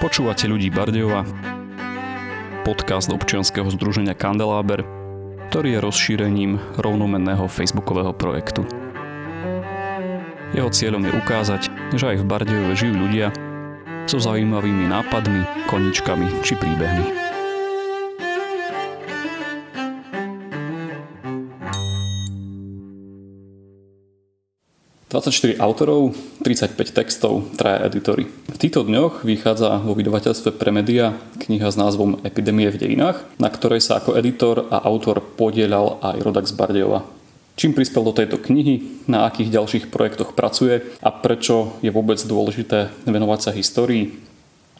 Počúvate ľudí Bardejova, podcast občianskeho združenia Kandeláber, ktorý je rozšírením rovnomenného facebookového projektu. Jeho cieľom je ukázať, že aj v Bardejove žijú ľudia so zaujímavými nápadmi, koničkami či príbehmi. 24 autorov, 35 textov, traja editory. Týchto dňoch vychádza vo vydavateľstve Premedia kniha s názvom Epidémie v dejinách, na ktorej sa ako editor a autor podielal aj Rodax Bardejova. Čím prispel do tejto knihy, na akých ďalších projektoch pracuje a prečo je vôbec dôležité venovať sa histórii.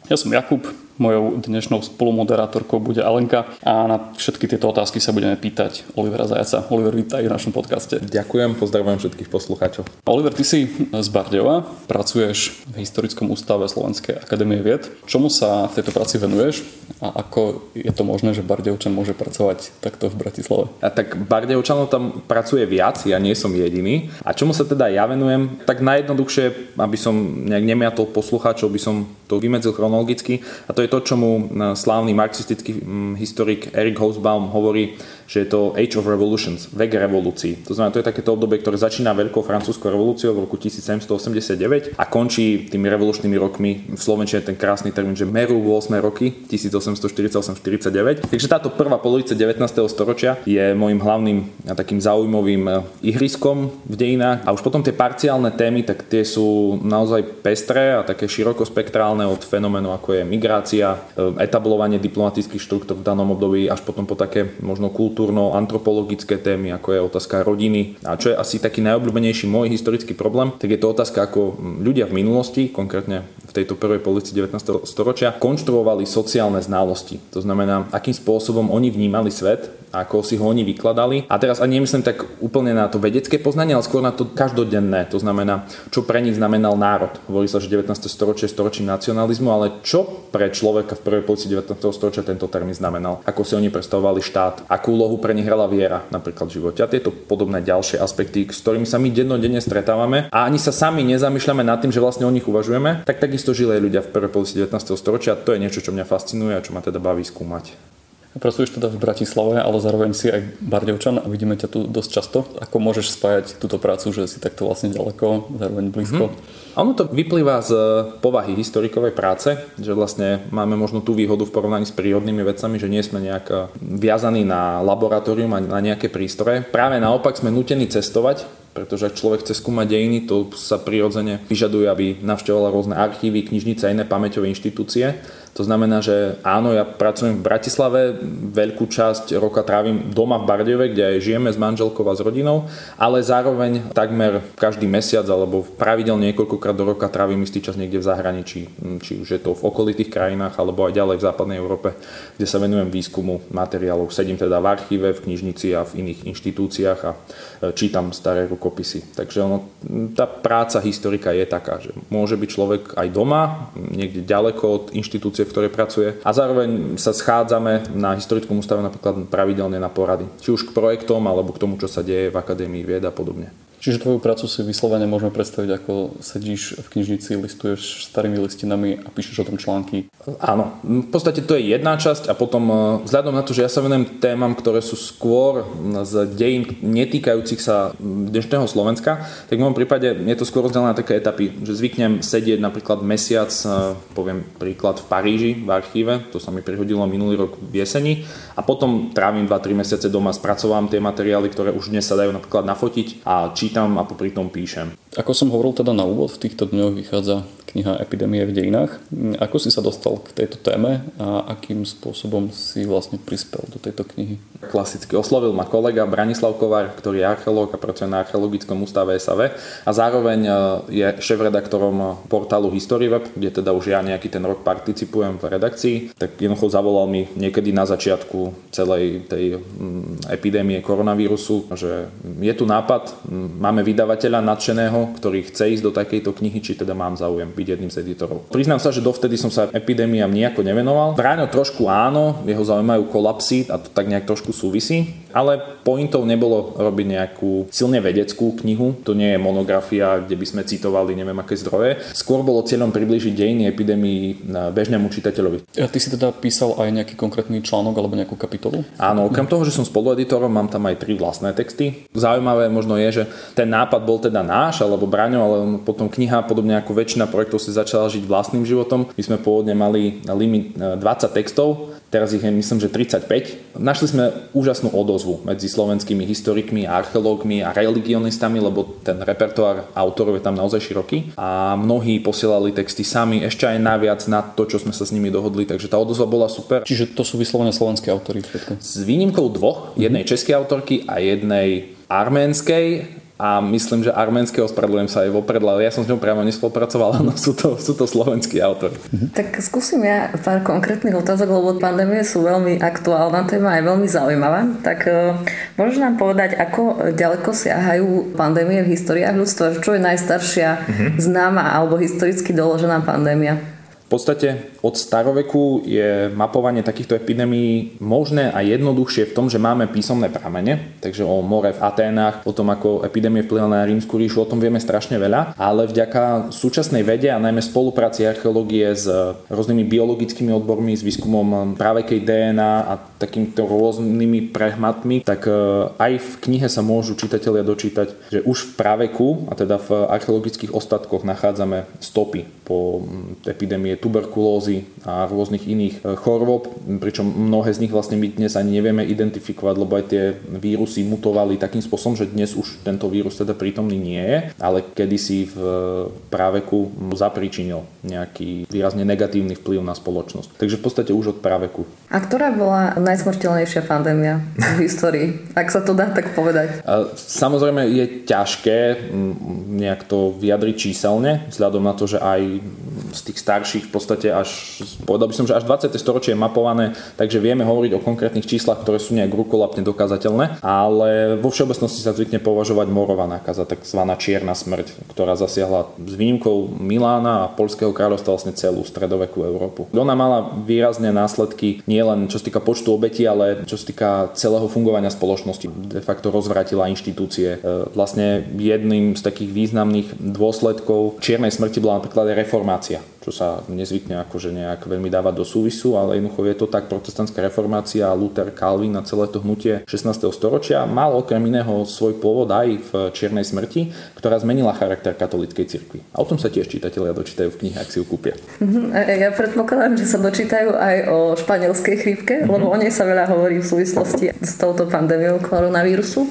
Ja som Jakub, Mojou dnešnou spolumoderátorkou bude Alenka a na všetky tieto otázky sa budeme pýtať Olivera Zajaca. Oliver, vítaj v našom podcaste. Ďakujem, pozdravujem všetkých poslucháčov. Oliver, ty si z Bardejova, pracuješ v Historickom ústave Slovenskej akadémie vied. Čomu sa v tejto práci venuješ a ako je to možné, že Bardejovčan môže pracovať takto v Bratislave? A tak Bardejovčanov tam pracuje viac, ja nie som jediný. A čomu sa teda ja venujem? Tak najjednoduchšie, aby som nejak nemiatol poslucháčov, by som to vymedzil chronologicky. A to je to, čo mu e, slávny marxistický historik Eric Hobsbawm hovorí, že je to Age of Revolutions, vek revolúcií. To znamená, to je takéto obdobie, ktoré začína veľkou francúzskou revolúciou v roku 1789 a končí tými revolučnými rokmi, v Slovenčine ten krásny termín, že meru 8 roky, 1848-49. Takže táto prvá polovica 19. storočia je môjim hlavným a takým zaujímavým e, ihriskom v dejinách. A už potom tie parciálne témy, tak tie sú naozaj pestré a také širokospektrálne od fenoménu ako je migrácia, e, etablovanie diplomatických štruktúr v danom období až potom po také možno kultúrno-antropologické témy, ako je otázka rodiny. A čo je asi taký najobľúbenejší môj historický problém, tak je to otázka, ako ľudia v minulosti, konkrétne v tejto prvej polovici 19. storočia, konštruovali sociálne znalosti. To znamená, akým spôsobom oni vnímali svet, ako si ho oni vykladali. A teraz ani nemyslím tak úplne na to vedecké poznanie, ale skôr na to každodenné. To znamená, čo pre nich znamenal národ. Hovorí sa, že 19. storočie je storočím nacionalizmu, ale čo pre človeka v prvej polovici 19. storočia tento termín znamenal? Ako si oni predstavovali štát? Akú úlohu pre nich hrala viera napríklad v živote? A tieto podobné ďalšie aspekty, s ktorými sa my dennodenne stretávame a ani sa sami nezamýšľame nad tým, že vlastne o nich uvažujeme, tak takisto žili ľudia v prvej polovici 19. storočia. To je niečo, čo mňa fascinuje a čo ma teda baví skúmať. Pracuješ teda v Bratislave, ale zároveň si aj Bardevčan a vidíme ťa tu dosť často. Ako môžeš spájať túto prácu, že si takto vlastne ďaleko, zároveň blízko? Mm-hmm. Ono to vyplýva z povahy historikovej práce, že vlastne máme možno tú výhodu v porovnaní s prírodnými vecami, že nie sme nejak eh, viazaní na laboratórium a na nejaké prístroje. Práve naopak sme nutení cestovať, pretože ak človek chce skúmať dejiny, to sa prirodzene vyžaduje, aby navštevoval rôzne archívy, knižnice a iné pamäťové inštitúcie to znamená, že áno, ja pracujem v Bratislave, veľkú časť roka trávim doma v Bardejove, kde aj žijeme s manželkou a s rodinou, ale zároveň takmer každý mesiac alebo pravidelne niekoľkokrát do roka trávim istý čas niekde v zahraničí, či už je to v okolitých krajinách alebo aj ďalej v západnej Európe, kde sa venujem výskumu materiálov. Sedím teda v archíve, v knižnici a v iných inštitúciách a e, čítam staré rukopisy. Takže ono, tá práca historika je taká, že môže byť človek aj doma, niekde ďaleko od inštitúcie inštitúcie, v ktorej pracuje. A zároveň sa schádzame na historickom ústave napríklad pravidelne na porady. Či už k projektom, alebo k tomu, čo sa deje v Akadémii vied a podobne. Čiže tvoju prácu si vyslovene môžeme predstaviť, ako sedíš v knižnici, listuješ starými listinami a píšeš o tom články. Áno, v podstate to je jedna časť a potom e, vzhľadom na to, že ja sa venujem témam, ktoré sú skôr z dejín netýkajúcich sa dnešného Slovenska, tak v môjom prípade je to skôr rozdelené na také etapy, že zvyknem sedieť napríklad mesiac, e, poviem príklad v Paríži v archíve, to sa mi prihodilo minulý rok v jeseni a potom trávim 2-3 mesiace doma, spracovám tie materiály, ktoré už dnes sa dajú napríklad nafotiť a či čítam a popri tom píšem. Ako som hovoril teda na úvod, v týchto dňoch vychádza kniha Epidémie v dejinách. Ako si sa dostal k tejto téme a akým spôsobom si vlastne prispel do tejto knihy? Klasicky oslovil ma kolega Branislav Kovar, ktorý je archeológ a pracuje na archeologickom ústave SAV a zároveň e, je šéf-redaktorom portálu HistoryWeb, kde teda už ja nejaký ten rok participujem v redakcii. Tak jednoducho zavolal mi niekedy na začiatku celej tej mm, epidémie koronavírusu, že je tu nápad, máme vydavateľa nadšeného, ktorý chce ísť do takejto knihy, či teda mám záujem byť jedným z editorov. Priznám sa, že dovtedy som sa epidémiám nejako nevenoval. Vráňo trošku áno, jeho zaujímajú kolapsy a to tak nejak trošku súvisí. Ale pointou nebolo robiť nejakú silne vedeckú knihu, to nie je monografia, kde by sme citovali neviem aké zdroje. Skôr bolo cieľom približiť dejiny epidémii bežnému čitateľovi. A ty si teda písal aj nejaký konkrétny článok alebo nejakú kapitolu? Áno, okrem toho, že som spolueditorom, mám tam aj tri vlastné texty. Zaujímavé možno je, že ten nápad bol teda náš alebo Braňo, ale potom kniha, podobne ako väčšina projektov, si začala žiť vlastným životom. My sme pôvodne mali limit 20 e, textov, teraz ich je myslím, že 35. Našli sme úžasnú odozvu medzi slovenskými historikmi, archeológmi a religionistami, lebo ten repertoár autorov je tam naozaj široký a mnohí posielali texty sami, ešte aj naviac na to, čo sme sa s nimi dohodli, takže tá odozva bola super. Čiže to sú vyslovene slovenské autory všetko? S výnimkou dvoch, jednej mm-hmm. českej autorky a jednej arménskej a myslím, že arménskeho spravedlňujem sa aj vopred, ale ja som s ňou priamo nespolupracoval, no sú to, sú to slovenskí autori. Tak skúsim ja pár konkrétnych otázok, lebo pandémie sú veľmi aktuálna téma je veľmi zaujímavá. Tak uh, môžeš nám povedať, ako ďaleko siahajú pandémie v históriách ľudstva? Čo je najstaršia uh-huh. známa alebo historicky doložená pandémia? V podstate od staroveku je mapovanie takýchto epidémií možné a jednoduchšie v tom, že máme písomné pramene, takže o more v Aténach, o tom, ako epidémie vplyvala na rímsku ríšu, o tom vieme strašne veľa, ale vďaka súčasnej vede a najmä spolupráci archeológie s rôznymi biologickými odbormi, s výskumom právekej DNA a takýmito rôznymi prehmatmi, tak e, aj v knihe sa môžu čitatelia dočítať, že už v práveku, a teda v archeologických ostatkoch nachádzame stopy po epidémie tuberkulózy a rôznych iných e, chorôb, pričom mnohé z nich vlastne my dnes ani nevieme identifikovať, lebo aj tie vírusy mutovali takým spôsobom, že dnes už tento vírus teda prítomný nie je, ale kedysi v práveku zapričinil nejaký výrazne negatívny vplyv na spoločnosť. Takže v podstate už od práveku. A ktorá bola najsmrteľnejšia pandémia v histórii, ak sa to dá tak povedať? Samozrejme je ťažké nejak to vyjadriť číselne, vzhľadom na to, že aj z tých starších v podstate až, povedal by som, že až 20. storočie je mapované, takže vieme hovoriť o konkrétnych číslach, ktoré sú nejak rukolapne dokázateľné, ale vo všeobecnosti sa zvykne považovať morová nákaza, takzvaná čierna smrť, ktorá zasiahla s výnimkou Milána a Polského kráľovstva vlastne celú stredovekú Európu. Ona mala výrazné následky nielen čo sa týka počtu obetí, ale čo sa týka celého fungovania spoločnosti. De facto rozvratila inštitúcie. E, vlastne jedným z takých významných dôsledkov čiernej smrti bola napríklad reformácia čo sa nezvykne akože nejak veľmi dávať do súvisu, ale jednoducho je to tak protestantská reformácia, Luther, Calvin a celé to hnutie 16. storočia mal okrem iného svoj pôvod aj v Čiernej smrti, ktorá zmenila charakter katolíckej cirkvi. A o tom sa tiež čitatelia dočítajú v knihe, ak si ju kúpia. Mhm, ja predpokladám, že sa dočítajú aj o španielskej chrípke, mm-hmm. lebo o nej sa veľa hovorí v súvislosti s touto pandémiou koronavírusu.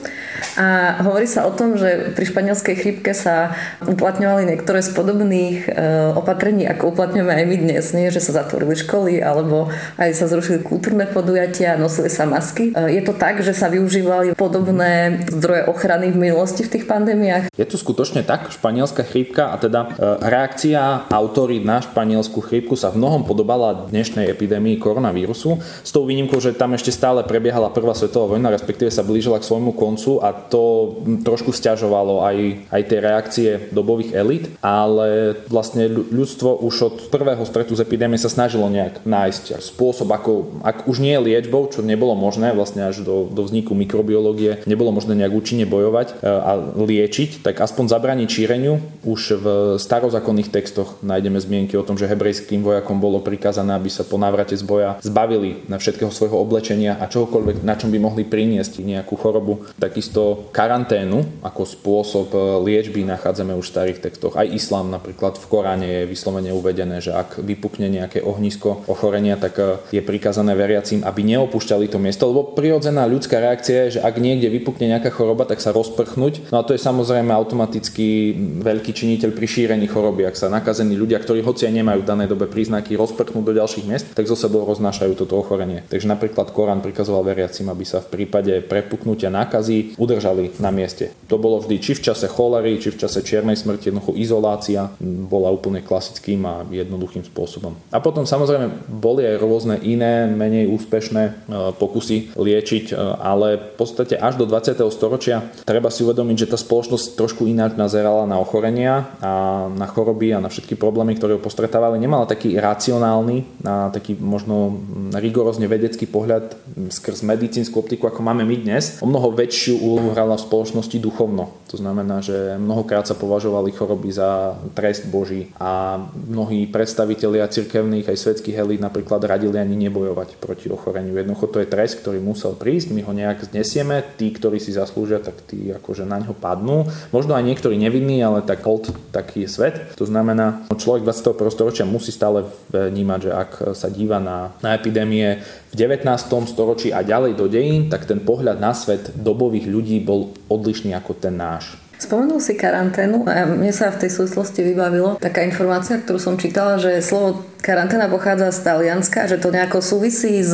A hovorí sa o tom, že pri španielskej chrípke sa uplatňovali niektoré z podobných e, opatrení, ako uplatňujeme aj my dnes. Nie, že sa zatvorili školy, alebo aj sa zrušili kultúrne podujatia, nosili sa masky. E, je to tak, že sa využívali podobné zdroje ochrany v minulosti v tých pandémiách? Je to skutočne tak. Španielská chrípka a teda e, reakcia autory na španielskú chrípku sa v mnohom podobala dnešnej epidémii koronavírusu. S tou výnimkou, že tam ešte stále prebiehala prvá svetová vojna, respektíve sa blížila k svojmu koncu a to trošku stiažovalo aj, aj tie reakcie dobových elit, ale vlastne ľudstvo už od prvého stretu s epidémie sa snažilo nejak nájsť spôsob, ako, ak už nie liečbou, čo nebolo možné vlastne až do, do vzniku mikrobiológie, nebolo možné nejak účinne bojovať e, a liečiť, tak aspoň zabraniť šíreniu. Už v starozákonných textoch nájdeme zmienky o tom, že hebrejským vojakom bolo prikázané, aby sa po návrate z boja zbavili na všetkého svojho oblečenia a čohokoľvek, na čom by mohli priniesť nejakú chorobu. Takisto Takisto karanténu ako spôsob e, liečby nachádzame už v starých textoch. Aj islám napríklad v Koráne je vyslovene uvedené, že ak vypukne nejaké ohnisko ochorenia, tak e, je prikázané veriacím, aby neopúšťali to miesto, lebo prirodzená ľudská reakcia je, že ak niekde vypukne nejaká choroba, tak sa rozprchnúť. No a to je samozrejme automaticky veľký činiteľ pri šírení choroby. Ak sa nakazení ľudia, ktorí hoci aj nemajú v danej dobe príznaky, rozprchnú do ďalších miest, tak zo sebou roznášajú toto ochorenie. Takže napríklad Korán prikazoval veriacim, aby sa v prípade prepuknutia nákazy udržali na mieste. To bolo vždy či v čase cholery, či v čase čiernej smrti, jednoducho izolácia bola úplne klasickým a jednoduchým spôsobom. A potom samozrejme boli aj rôzne iné, menej úspešné e, pokusy liečiť, e, ale v podstate až do 20. storočia treba si uvedomiť, že tá spoločnosť trošku ináč nazerala na ochorenia a na choroby a na všetky problémy, ktoré ho postretávali. Nemala taký racionálny, a taký možno rigorózne vedecký pohľad skrz medicínsku optiku, ako máme my dnes. O mnoho väčšiu úlohu hrala v spoločnosti duchovno. To znamená, že mnohokrát sa považovali choroby za trest Boží a mnohí predstavitelia cirkevných aj svetských elít napríklad radili ani nebojovať proti ochoreniu. Jednoducho to je trest, ktorý musel prísť, my ho nejak znesieme, tí, ktorí si zaslúžia, tak tí akože na ňo padnú. Možno aj niektorí nevinní, ale tak hold, taký je svet. To znamená, človek 21. storočia musí stále vnímať, že ak sa díva na, na epidémie v 19. storočí a ďalej do dejín, tak ten pohľad na svet dobových ľudí bol odlišný ako ten náš. Spomenul si karanténu a mne sa v tej súvislosti vybavilo taká informácia, ktorú som čítala, že slovo karanténa pochádza z Talianska, že to nejako súvisí s,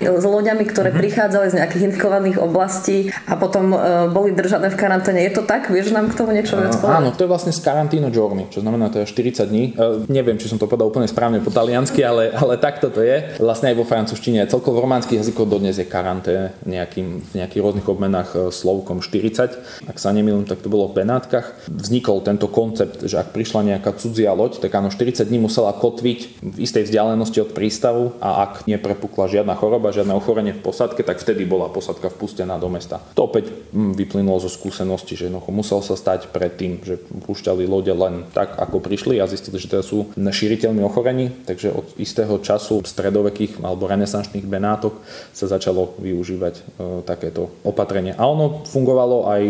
s loďami, ktoré uh-huh. prichádzali z nejakých infikovaných oblastí a potom uh, boli držané v karanténe. Je to tak? Vieš nám k tomu niečo viac povedať? Áno, to je vlastne z Carantino Giorni, čo znamená to je 40 dní. Uh, neviem, či som to povedal úplne správne po taliansky, ale, ale takto to je. Vlastne aj vo francúzštine, celkovo v románskych jazykoch dodnes je karanté nejakým, v nejakých rôznych obmenách uh, slovkom 40. Ak sa nemýlim, tak to bolo v Benátkach. Vznikol tento koncept, že ak prišla nejaká cudzia loď, tak áno, 40 dní musela kotviť v istej vzdialenosti od prístavu a ak neprepukla žiadna choroba, žiadne ochorenie v posadke, tak vtedy bola posadka vpustená do mesta. To opäť mm, vyplynulo zo skúsenosti, že musel sa stať predtým, že púšťali lode len tak, ako prišli a zistili, že teda sú šíriteľmi ochorení, takže od istého času stredovekých alebo renesančných benátok sa začalo využívať e, takéto opatrenie. A ono fungovalo aj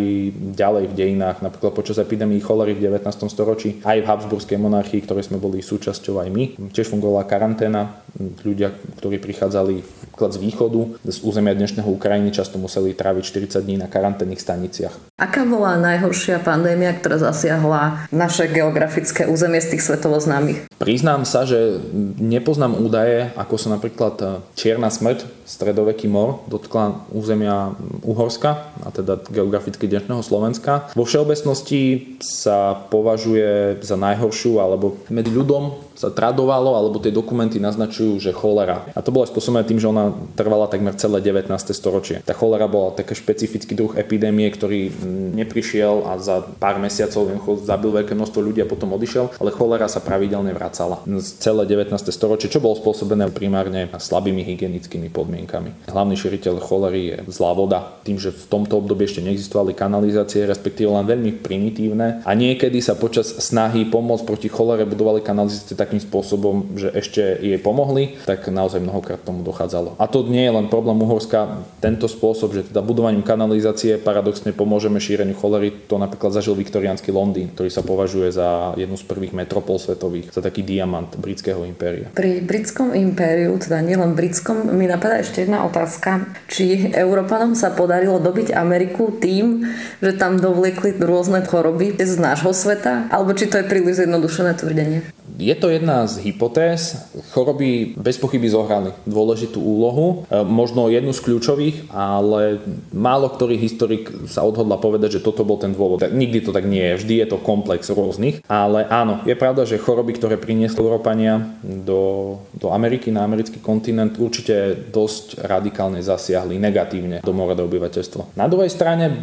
ďalej v dejinách, napríklad počas epidémie cholery v 19. storočí, aj v Habsburskej monarchii, ktorej sme boli súčasťou aj my. Tiež fungovala karanténa. Ľudia, ktorí prichádzali z východu, z územia dnešného Ukrajiny, často museli tráviť 40 dní na karanténnych staniciach. Aká bola najhoršia pandémia, ktorá zasiahla naše geografické územie z tých svetovo známych? Priznám sa, že nepoznám údaje, ako sa napríklad e, čierna smrť, stredoveký mor, dotkla územia Uhorska, a teda geograficky dnešného Slovenska. Vo všeobecnosti sa považuje za najhoršiu, alebo medzi ľudom sa tradovalo, alebo tie dokumenty naznačujú, že cholera. A to bolo spôsobené tým, že ona trvala takmer celé 19. storočie. Tá cholera bola taký špecifický druh epidémie, ktorý neprišiel a za pár mesiacov zabil veľké množstvo ľudí a potom odišiel, ale cholera sa pravidelne vracala. Celé 19. storočie, čo bolo spôsobené primárne slabými hygienickými podmienkami. Hlavný širiteľ cholery je zlá voda. Tým, že v tomto období ešte neexistovali kanalizácie, respektíve len veľmi primitívne a niekedy sa počas snahy pomôcť proti cholere budovali kanalizácie takým spôsobom, že ešte jej pomohli, tak naozaj mnohokrát tomu dochádzalo. A to nie je len problém Uhorska, tento spôsob, že teda budovaním kanalizácie paradoxne pomôžeme šíreniu cholery, to napríklad zažil viktoriánsky Londýn, ktorý sa považuje za jednu z prvých metropol svetových, za taký diamant britského impéria. Pri britskom impériu, teda nielen britskom, mi napadá ešte jedna otázka, či Európanom sa podarilo dobiť Ameriku tým, že tam dovliekli rôzne choroby z nášho sveta, alebo či to je príliš zjednodušené tvrdenie? Je to jedna z hypotéz. Choroby bez pochyby zohrali dôležitú úlohu, e, možno jednu z kľúčových, ale málo ktorý historik sa odhodla povedať, že toto bol ten dôvod. Nikdy to tak nie je, vždy je to komplex rôznych, ale áno, je pravda, že choroby, ktoré priniesli Európania do, do Ameriky, na americký kontinent, určite dosť radikálne zasiahli negatívne do do obyvateľstva. Na druhej strane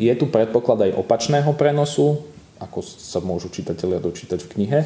je tu predpoklad aj opačného prenosu, ako sa môžu čitatelia dočítať v knihe.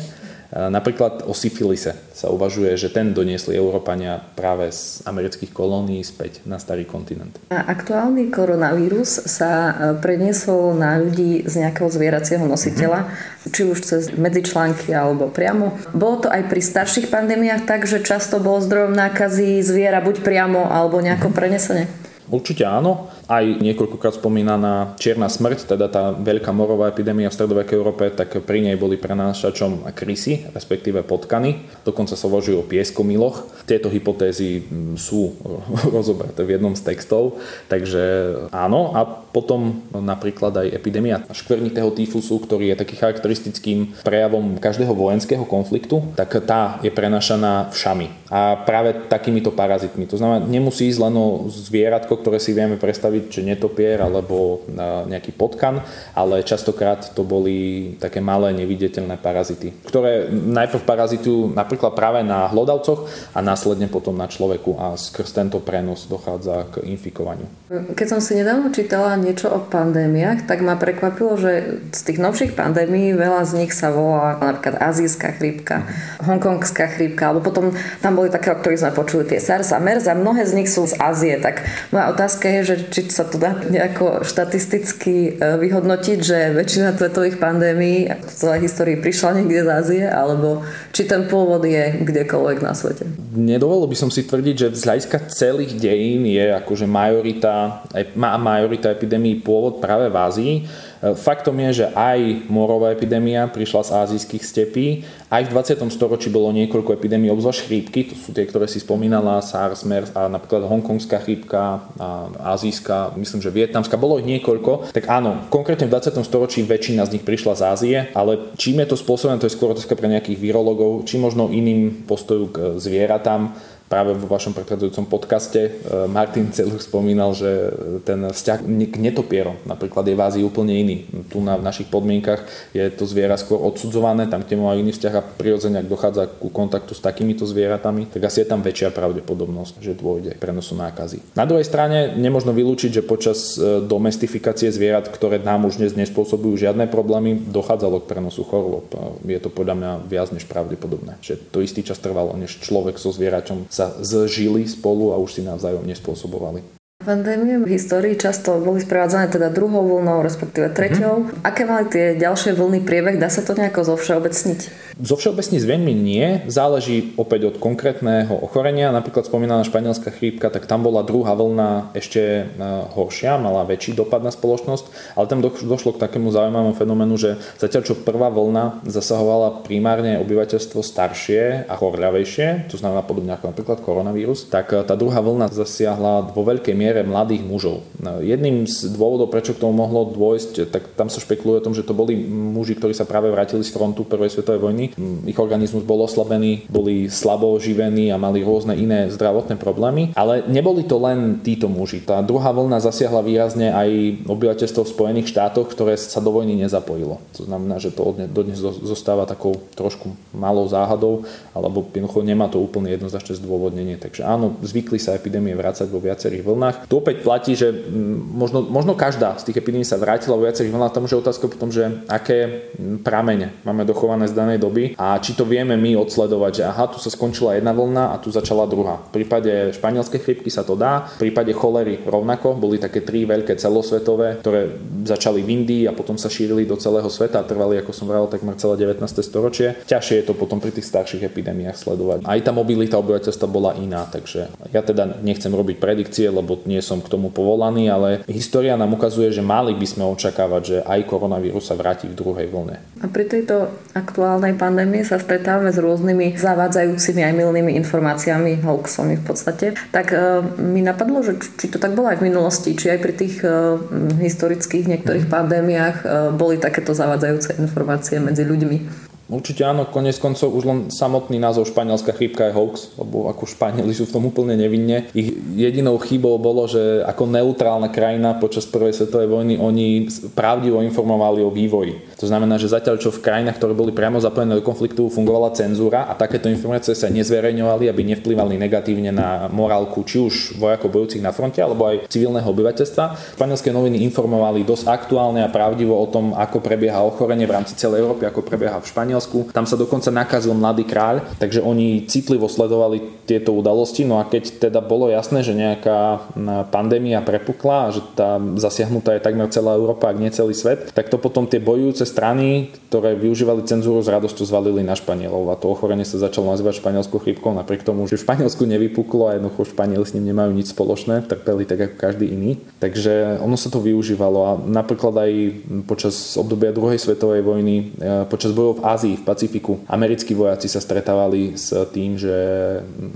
Napríklad o syfilise sa uvažuje, že ten doniesli Európania práve z amerických kolónií späť na starý kontinent. A aktuálny koronavírus sa e, preniesol na ľudí z nejakého zvieracieho nositeľa, mm-hmm. či už cez medzičlánky alebo priamo. Bolo to aj pri starších pandémiách tak, že často bol zdrojom nákazy zviera buď priamo alebo nejako mm-hmm. prenesenie? Určite áno. Aj niekoľkokrát spomínaná čierna smrť, teda tá veľká morová epidémia v stredovekej Európe, tak pri nej boli prenášačom krysy, respektíve potkany. Dokonca sa uvažujú o pieskomiloch. Tieto hypotézy mm, sú rozobraté v jednom z textov, takže áno. A potom napríklad aj epidémia škvrnitého týfusu, ktorý je taký charakteristickým prejavom každého vojenského konfliktu, tak tá je prenášaná všami. A práve takýmito parazitmi. To znamená, nemusí ísť len o zvieratko, ktoré si vieme predstaviť že netopier alebo nejaký potkan, ale častokrát to boli také malé neviditeľné parazity, ktoré najprv parazitujú napríklad práve na hlodavcoch a následne potom na človeku a skrz tento prenos dochádza k infikovaniu. Keď som si nedávno čítala niečo o pandémiách, tak ma prekvapilo, že z tých novších pandémií veľa z nich sa volá napríklad azijská chrípka, hongkongská chrípka, alebo potom tam boli také, o ktorých sme počuli tie SARS a MERS a mnohé z nich sú z Ázie. Tak moja otázka je, že či sa to dá nejako štatisticky e, vyhodnotiť, že väčšina svetových pandémií v celej histórii prišla niekde z Ázie, alebo či ten pôvod je kdekoľvek na svete. Nedovolil by som si tvrdiť, že z hľadiska celých dejín je akože majorita, majorita epidémií pôvod práve v Ázii. Faktom je, že aj morová epidémia prišla z azijských stepí. Aj v 20. storočí bolo niekoľko epidémií, obzvlášť chrípky, to sú tie, ktoré si spomínala, SARS, MERS a napríklad hongkongská chrípka, a azijská, myslím, že vietnamská, bolo ich niekoľko. Tak áno, konkrétne v 20. storočí väčšina z nich prišla z Ázie, ale čím je to spôsobené, to je skôr otázka pre nejakých virologov, či možno iným postoju k zvieratám, práve vo vašom predchádzajúcom podcaste e, Martin Celuch spomínal, že ten vzťah k netopierom napríklad je v Ázii úplne iný. Tu na, v našich podmienkach je to zviera skôr odsudzované, tam kde majú iný vzťah a prirodzene, ak dochádza ku kontaktu s takýmito zvieratami, tak asi je tam väčšia pravdepodobnosť, že dôjde k prenosu nákazy. Na druhej strane nemôžno vylúčiť, že počas e, domestifikácie zvierat, ktoré nám už dnes nespôsobujú žiadne problémy, dochádzalo k prenosu chorôb. Je to podľa mňa viac než pravdepodobné, že to istý čas trvalo, než človek so zvieračom sa zžili spolu a už si navzájom nespôsobovali. Pandémie v histórii často boli sprevádzané teda druhou vlnou, respektíve treťou. Mm-hmm. Aké mali tie ďalšie vlny priebeh? Dá sa to nejako zovšeobecniť? Zo všeobecní veľmi nie, záleží opäť od konkrétneho ochorenia. Napríklad spomínaná španielská chrípka, tak tam bola druhá vlna ešte e, horšia, mala väčší dopad na spoločnosť, ale tam došlo k takému zaujímavému fenoménu, že zatiaľ čo prvá vlna zasahovala primárne obyvateľstvo staršie a horľavejšie, to znamená podobne ako napríklad koronavírus, tak e, tá druhá vlna zasiahla vo veľkej miere mladých mužov. Jedným z dôvodov, prečo k tomu mohlo dôjsť, tak tam sa špekuluje o tom, že to boli muži, ktorí sa práve vrátili z frontu prvej svetovej vojny ich organizmus bol oslabený, boli slabo oživení a mali rôzne iné zdravotné problémy. Ale neboli to len títo muži. Tá druhá vlna zasiahla výrazne aj obyvateľstvo v Spojených štátoch, ktoré sa do vojny nezapojilo. To znamená, že to dodnes zostáva takou trošku malou záhadou, alebo jednoducho nemá to úplne jednoznačné zdôvodnenie. Takže áno, zvykli sa epidémie vrácať vo viacerých vlnách. Tu opäť platí, že možno, možno každá z tých epidémií sa vrátila vo viacerých vlnách, tam je otázka potom, že aké pramene máme dochované z danej doby a či to vieme my odsledovať, že aha, tu sa skončila jedna vlna a tu začala druhá. V prípade španielskej chrypky sa to dá, v prípade cholery rovnako, boli také tri veľké celosvetové, ktoré začali v Indii a potom sa šírili do celého sveta a trvali, ako som vravel, takmer celé 19. storočie. Ťažšie je to potom pri tých starších epidémiách sledovať. Aj tá mobilita obyvateľstva bola iná, takže ja teda nechcem robiť predikcie, lebo nie som k tomu povolaný, ale história nám ukazuje, že mali by sme očakávať, že aj koronavírus sa vráti v druhej vlne. A pri tejto aktuálnej pandémii sa stretávame s rôznymi zavádzajúcimi aj milnými informáciami, hoaxami v podstate, tak uh, mi napadlo, že či to tak bolo aj v minulosti, či aj pri tých uh, historických niektorých mhm. pandémiách uh, boli takéto zavádzajúce informácie medzi ľuďmi. Určite áno, konec koncov už len samotný názov španielská chrípka je hoax, lebo ako Španieli sú v tom úplne nevinne. Ich jedinou chybou bolo, že ako neutrálna krajina počas prvej svetovej vojny oni pravdivo informovali o vývoji. To znamená, že zatiaľ čo v krajinách, ktoré boli priamo zapojené do konfliktu, fungovala cenzúra a takéto informácie sa nezverejňovali, aby nevplyvali negatívne na morálku či už vojakov bojúcich na fronte alebo aj civilného obyvateľstva. Španielské noviny informovali dosť aktuálne a pravdivo o tom, ako prebieha ochorenie v rámci celej Európy, ako prebieha v Španielsku. Tam sa dokonca nakazil mladý kráľ, takže oni citlivo sledovali tieto udalosti. No a keď teda bolo jasné, že nejaká pandémia prepukla a že tá zasiahnutá je takmer celá Európa, ak nie celý svet, tak to potom tie bojujúce strany, ktoré využívali cenzúru s radosťou zvalili na Španielov a to ochorenie sa začalo nazývať španielskou chrípkou napriek tomu, že v Španielsku nevypuklo a jednoducho Španieli s ním nemajú nič spoločné, trpeli tak ako každý iný. Takže ono sa to využívalo a napríklad aj počas obdobia druhej svetovej vojny, e, počas bojov v Ázii v Pacifiku. Americkí vojaci sa stretávali s tým, že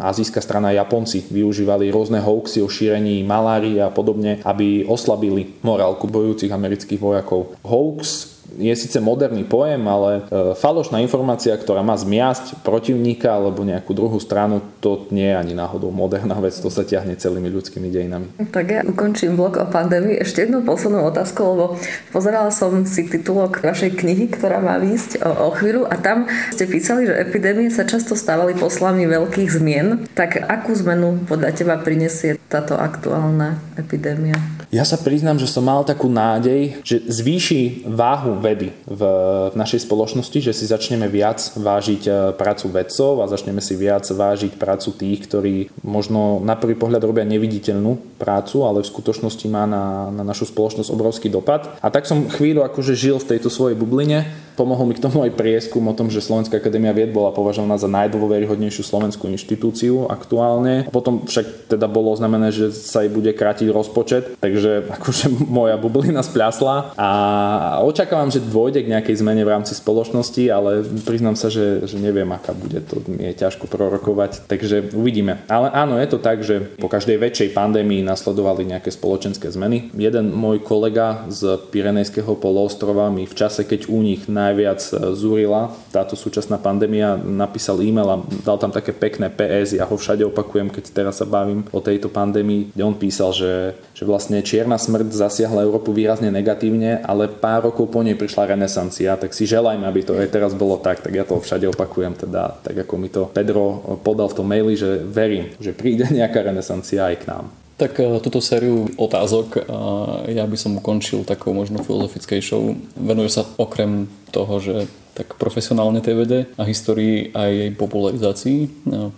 azijská strana Japonci využívali rôzne hoaxy o šírení malárie a podobne, aby oslabili morálku bojúcich amerických vojakov. Hoax je síce moderný pojem, ale e, falošná informácia, ktorá má zmiasť protivníka alebo nejakú druhú stranu, to nie je ani náhodou moderná vec, to sa ťahne celými ľudskými dejinami. Tak ja ukončím blok o pandémii ešte jednou poslednou otázkou, lebo pozerala som si titulok vašej knihy, ktorá má výjsť o, o chvíľu a tam ste písali, že epidémie sa často stávali poslami veľkých zmien. Tak akú zmenu podľa teba prinesie táto aktuálna epidémia? Ja sa priznám, že som mal takú nádej, že zvýši váhu vedy v, v našej spoločnosti, že si začneme viac vážiť e, prácu vedcov a začneme si viac vážiť prácu tých, ktorí možno na prvý pohľad robia neviditeľnú prácu, ale v skutočnosti má na, na našu spoločnosť obrovský dopad. A tak som chvíľu akože žil v tejto svojej bubline Pomohol mi k tomu aj prieskum o tom, že Slovenská akadémia vied bola považovaná za najdôveryhodnejšiu slovenskú inštitúciu aktuálne. Potom však teda bolo znamené, že sa jej bude krátiť rozpočet, takže akože moja bublina spľasla a očakávam, že dôjde k nejakej zmene v rámci spoločnosti, ale priznám sa, že, že neviem, aká bude to, je ťažko prorokovať, takže uvidíme. Ale áno, je to tak, že po každej väčšej pandémii nasledovali nejaké spoločenské zmeny. Jeden môj kolega z Pirenejského poloostrova mi v čase, keď u nich na najviac e, zúrila táto súčasná pandémia, napísal e-mail a dal tam také pekné PS, ja ho všade opakujem, keď teraz sa bavím o tejto pandémii, kde on písal, že, že vlastne čierna smrť zasiahla Európu výrazne negatívne, ale pár rokov po nej prišla renesancia, tak si želajme, aby to aj teraz bolo tak, tak ja to všade opakujem, teda tak ako mi to Pedro podal v tom maili, že verím, že príde nejaká renesancia aj k nám. Tak e, túto sériu otázok e, ja by som ukončil takou možno filozofickejšou. Venuje sa okrem toho, že tak profesionálne tej vede a histórii aj jej popularizácii. E,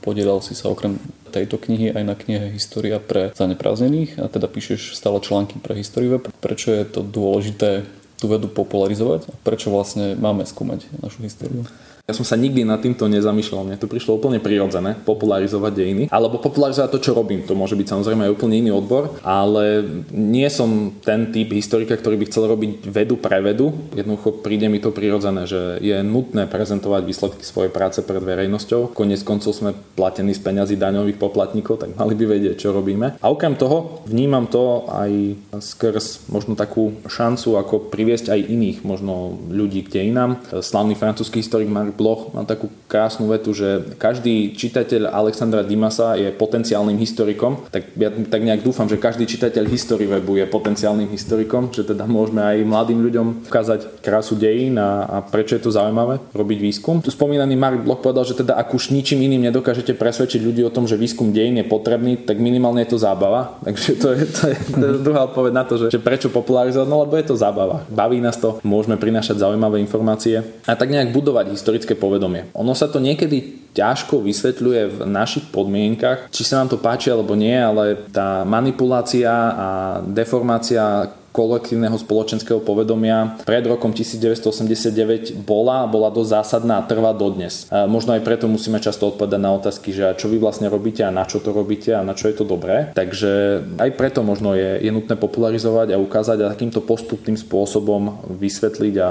podielal si sa okrem tejto knihy aj na knihe História pre zaneprázdnených a teda píšeš stále články pre Históriu. Prečo je to dôležité tú vedu popularizovať a prečo vlastne máme skúmať našu históriu? Ja som sa nikdy nad týmto nezamýšľal. Mne to prišlo úplne prirodzené popularizovať dejiny. Alebo popularizovať to, čo robím. To môže byť samozrejme aj úplne iný odbor, ale nie som ten typ historika, ktorý by chcel robiť vedu pre vedu. Jednoducho príde mi to prirodzené, že je nutné prezentovať výsledky svojej práce pred verejnosťou. Konec koncov sme platení z peňazí daňových poplatníkov, tak mali by vedieť, čo robíme. A okrem toho vnímam to aj skrz možno takú šancu, ako priviesť aj iných možno ľudí k dejinám. Slavný francúzsky historik Marc Bloch má takú krásnu vetu, že každý čitateľ Alexandra Dimasa je potenciálnym historikom, tak ja tak nejak dúfam, že každý čitateľ History webu je potenciálnym historikom, že teda môžeme aj mladým ľuďom ukázať krásu dejín a, a prečo je to zaujímavé robiť výskum. Tu spomínaný Mark Bloch povedal, že teda ak už ničím iným nedokážete presvedčiť ľudí o tom, že výskum dejín je potrebný, tak minimálne je to zábava. Takže to je, to je, to je druhá odpoveď na to, že, že prečo popularizovať, no lebo je to zábava. Baví nás to, môžeme prinášať zaujímavé informácie a tak nejak budovať historické povedomie. Ono sa to niekedy ťažko vysvetľuje v našich podmienkach, či sa nám to páči alebo nie, ale tá manipulácia a deformácia kolektívneho spoločenského povedomia pred rokom 1989 bola, bola dosť zásadná a trvá dodnes. A možno aj preto musíme často odpovedať na otázky, že čo vy vlastne robíte a na čo to robíte a na čo je to dobré. Takže aj preto možno je, je nutné popularizovať a ukázať a takýmto postupným spôsobom vysvetliť a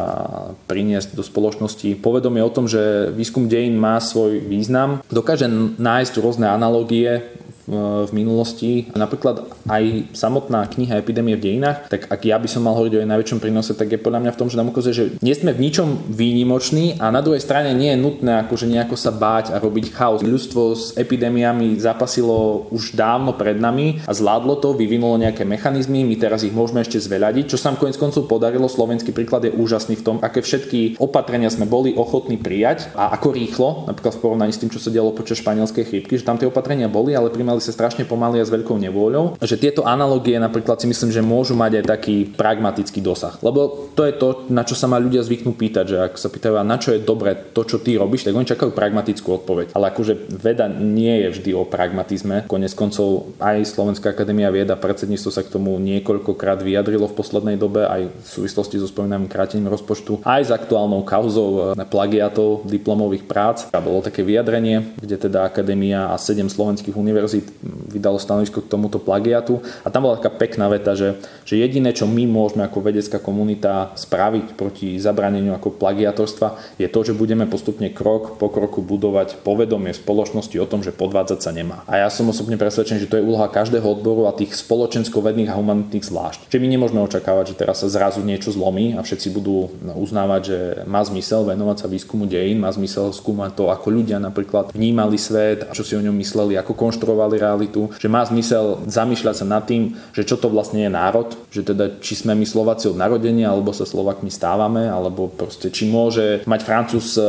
priniesť do spoločnosti povedomie o tom, že výskum dejín má svoj význam. Dokáže nájsť rôzne analogie v minulosti. Napríklad aj samotná kniha Epidémie v dejinách, tak ak ja by som mal hovoriť o jej najväčšom prínose, tak je podľa mňa v tom, že nám ukazuje, že nie sme v ničom výnimoční a na druhej strane nie je nutné akože nejako sa báť a robiť chaos. Ľudstvo s epidémiami zapasilo už dávno pred nami a zvládlo to, vyvinulo nejaké mechanizmy, my teraz ich môžeme ešte zveľadiť, čo sa nám konec koncov podarilo. Slovenský príklad je úžasný v tom, aké všetky opatrenia sme boli ochotní prijať a ako rýchlo, napríklad v porovnaní s tým, čo sa dialo počas španielskej chrípky, že tam tie opatrenia boli, ale primali mali sa strašne pomaly a s veľkou nevôľou, že tieto analogie napríklad si myslím, že môžu mať aj taký pragmatický dosah. Lebo to je to, na čo sa ma ľudia zvyknú pýtať, že ak sa pýtajú, na čo je dobre to, čo ty robíš, tak oni čakajú pragmatickú odpoveď. Ale akože veda nie je vždy o pragmatizme. Konec koncov aj Slovenská akadémia vieda, predsedníctvo sa k tomu niekoľkokrát vyjadrilo v poslednej dobe aj v súvislosti so spomínaným krátením rozpočtu, aj s aktuálnou kauzou eh, plagiatov diplomových prác. A bolo také vyjadrenie, kde teda akadémia a sedem slovenských univerzít vydalo stanovisko k tomuto plagiatu a tam bola taká pekná veta, že, že jediné, čo my môžeme ako vedecká komunita spraviť proti zabraneniu ako plagiatorstva, je to, že budeme postupne krok po kroku budovať povedomie v spoločnosti o tom, že podvádzať sa nemá. A ja som osobne presvedčený, že to je úloha každého odboru a tých spoločensko-vedných a humanitných zvlášť. Že my nemôžeme očakávať, že teraz sa zrazu niečo zlomí a všetci budú uznávať, že má zmysel venovať sa výskumu dejín, má zmysel skúmať to, ako ľudia napríklad vnímali svet a čo si o ňom mysleli, ako konštruovali realitu, že má zmysel zamýšľať sa nad tým, že čo to vlastne je národ, že teda či sme my Slováci od narodenia, alebo sa Slovakmi stávame, alebo proste či môže mať Francúz e,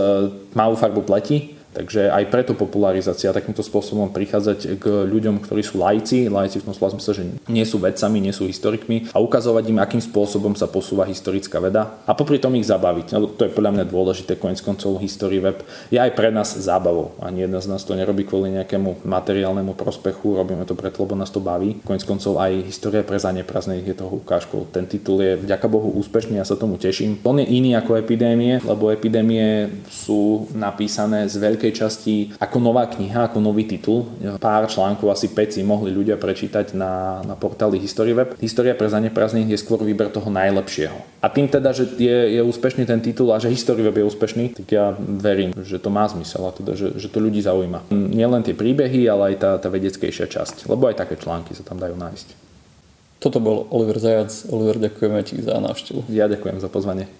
tmavú farbu pleti, Takže aj preto popularizácia takýmto spôsobom prichádzať k ľuďom, ktorí sú lajci, lajci v tom slova zmysle, že nie sú vedcami, nie sú historikmi a ukazovať im, akým spôsobom sa posúva historická veda a popri tom ich zabaviť. No, to je podľa mňa dôležité, konec koncov History Web je aj pre nás zábavou. Ani jedna z nás to nerobí kvôli nejakému materiálnemu prospechu, robíme to preto, lebo nás to baví. Konec koncov aj História pre zaneprazných je toho ukážkou. Ten titul je vďaka Bohu úspešný, ja sa tomu teším. On je iný ako epidémie, lebo epidémie sú napísané z veľkých veľkej časti ako nová kniha, ako nový titul. Pár článkov, asi 5 si mohli ľudia prečítať na, na portáli HistoryWeb. História pre zaneprázdnených je skôr výber toho najlepšieho. A tým teda, že je, je úspešný ten titul a že HistoryWeb je úspešný, tak ja verím, že to má zmysel a teda, že, že to ľudí zaujíma. Nielen tie príbehy, ale aj tá, tá vedeckejšia časť, lebo aj také články sa tam dajú nájsť. Toto bol Oliver Zajac. Oliver, ďakujeme ti za návštevu. Ja ďakujem za pozvanie.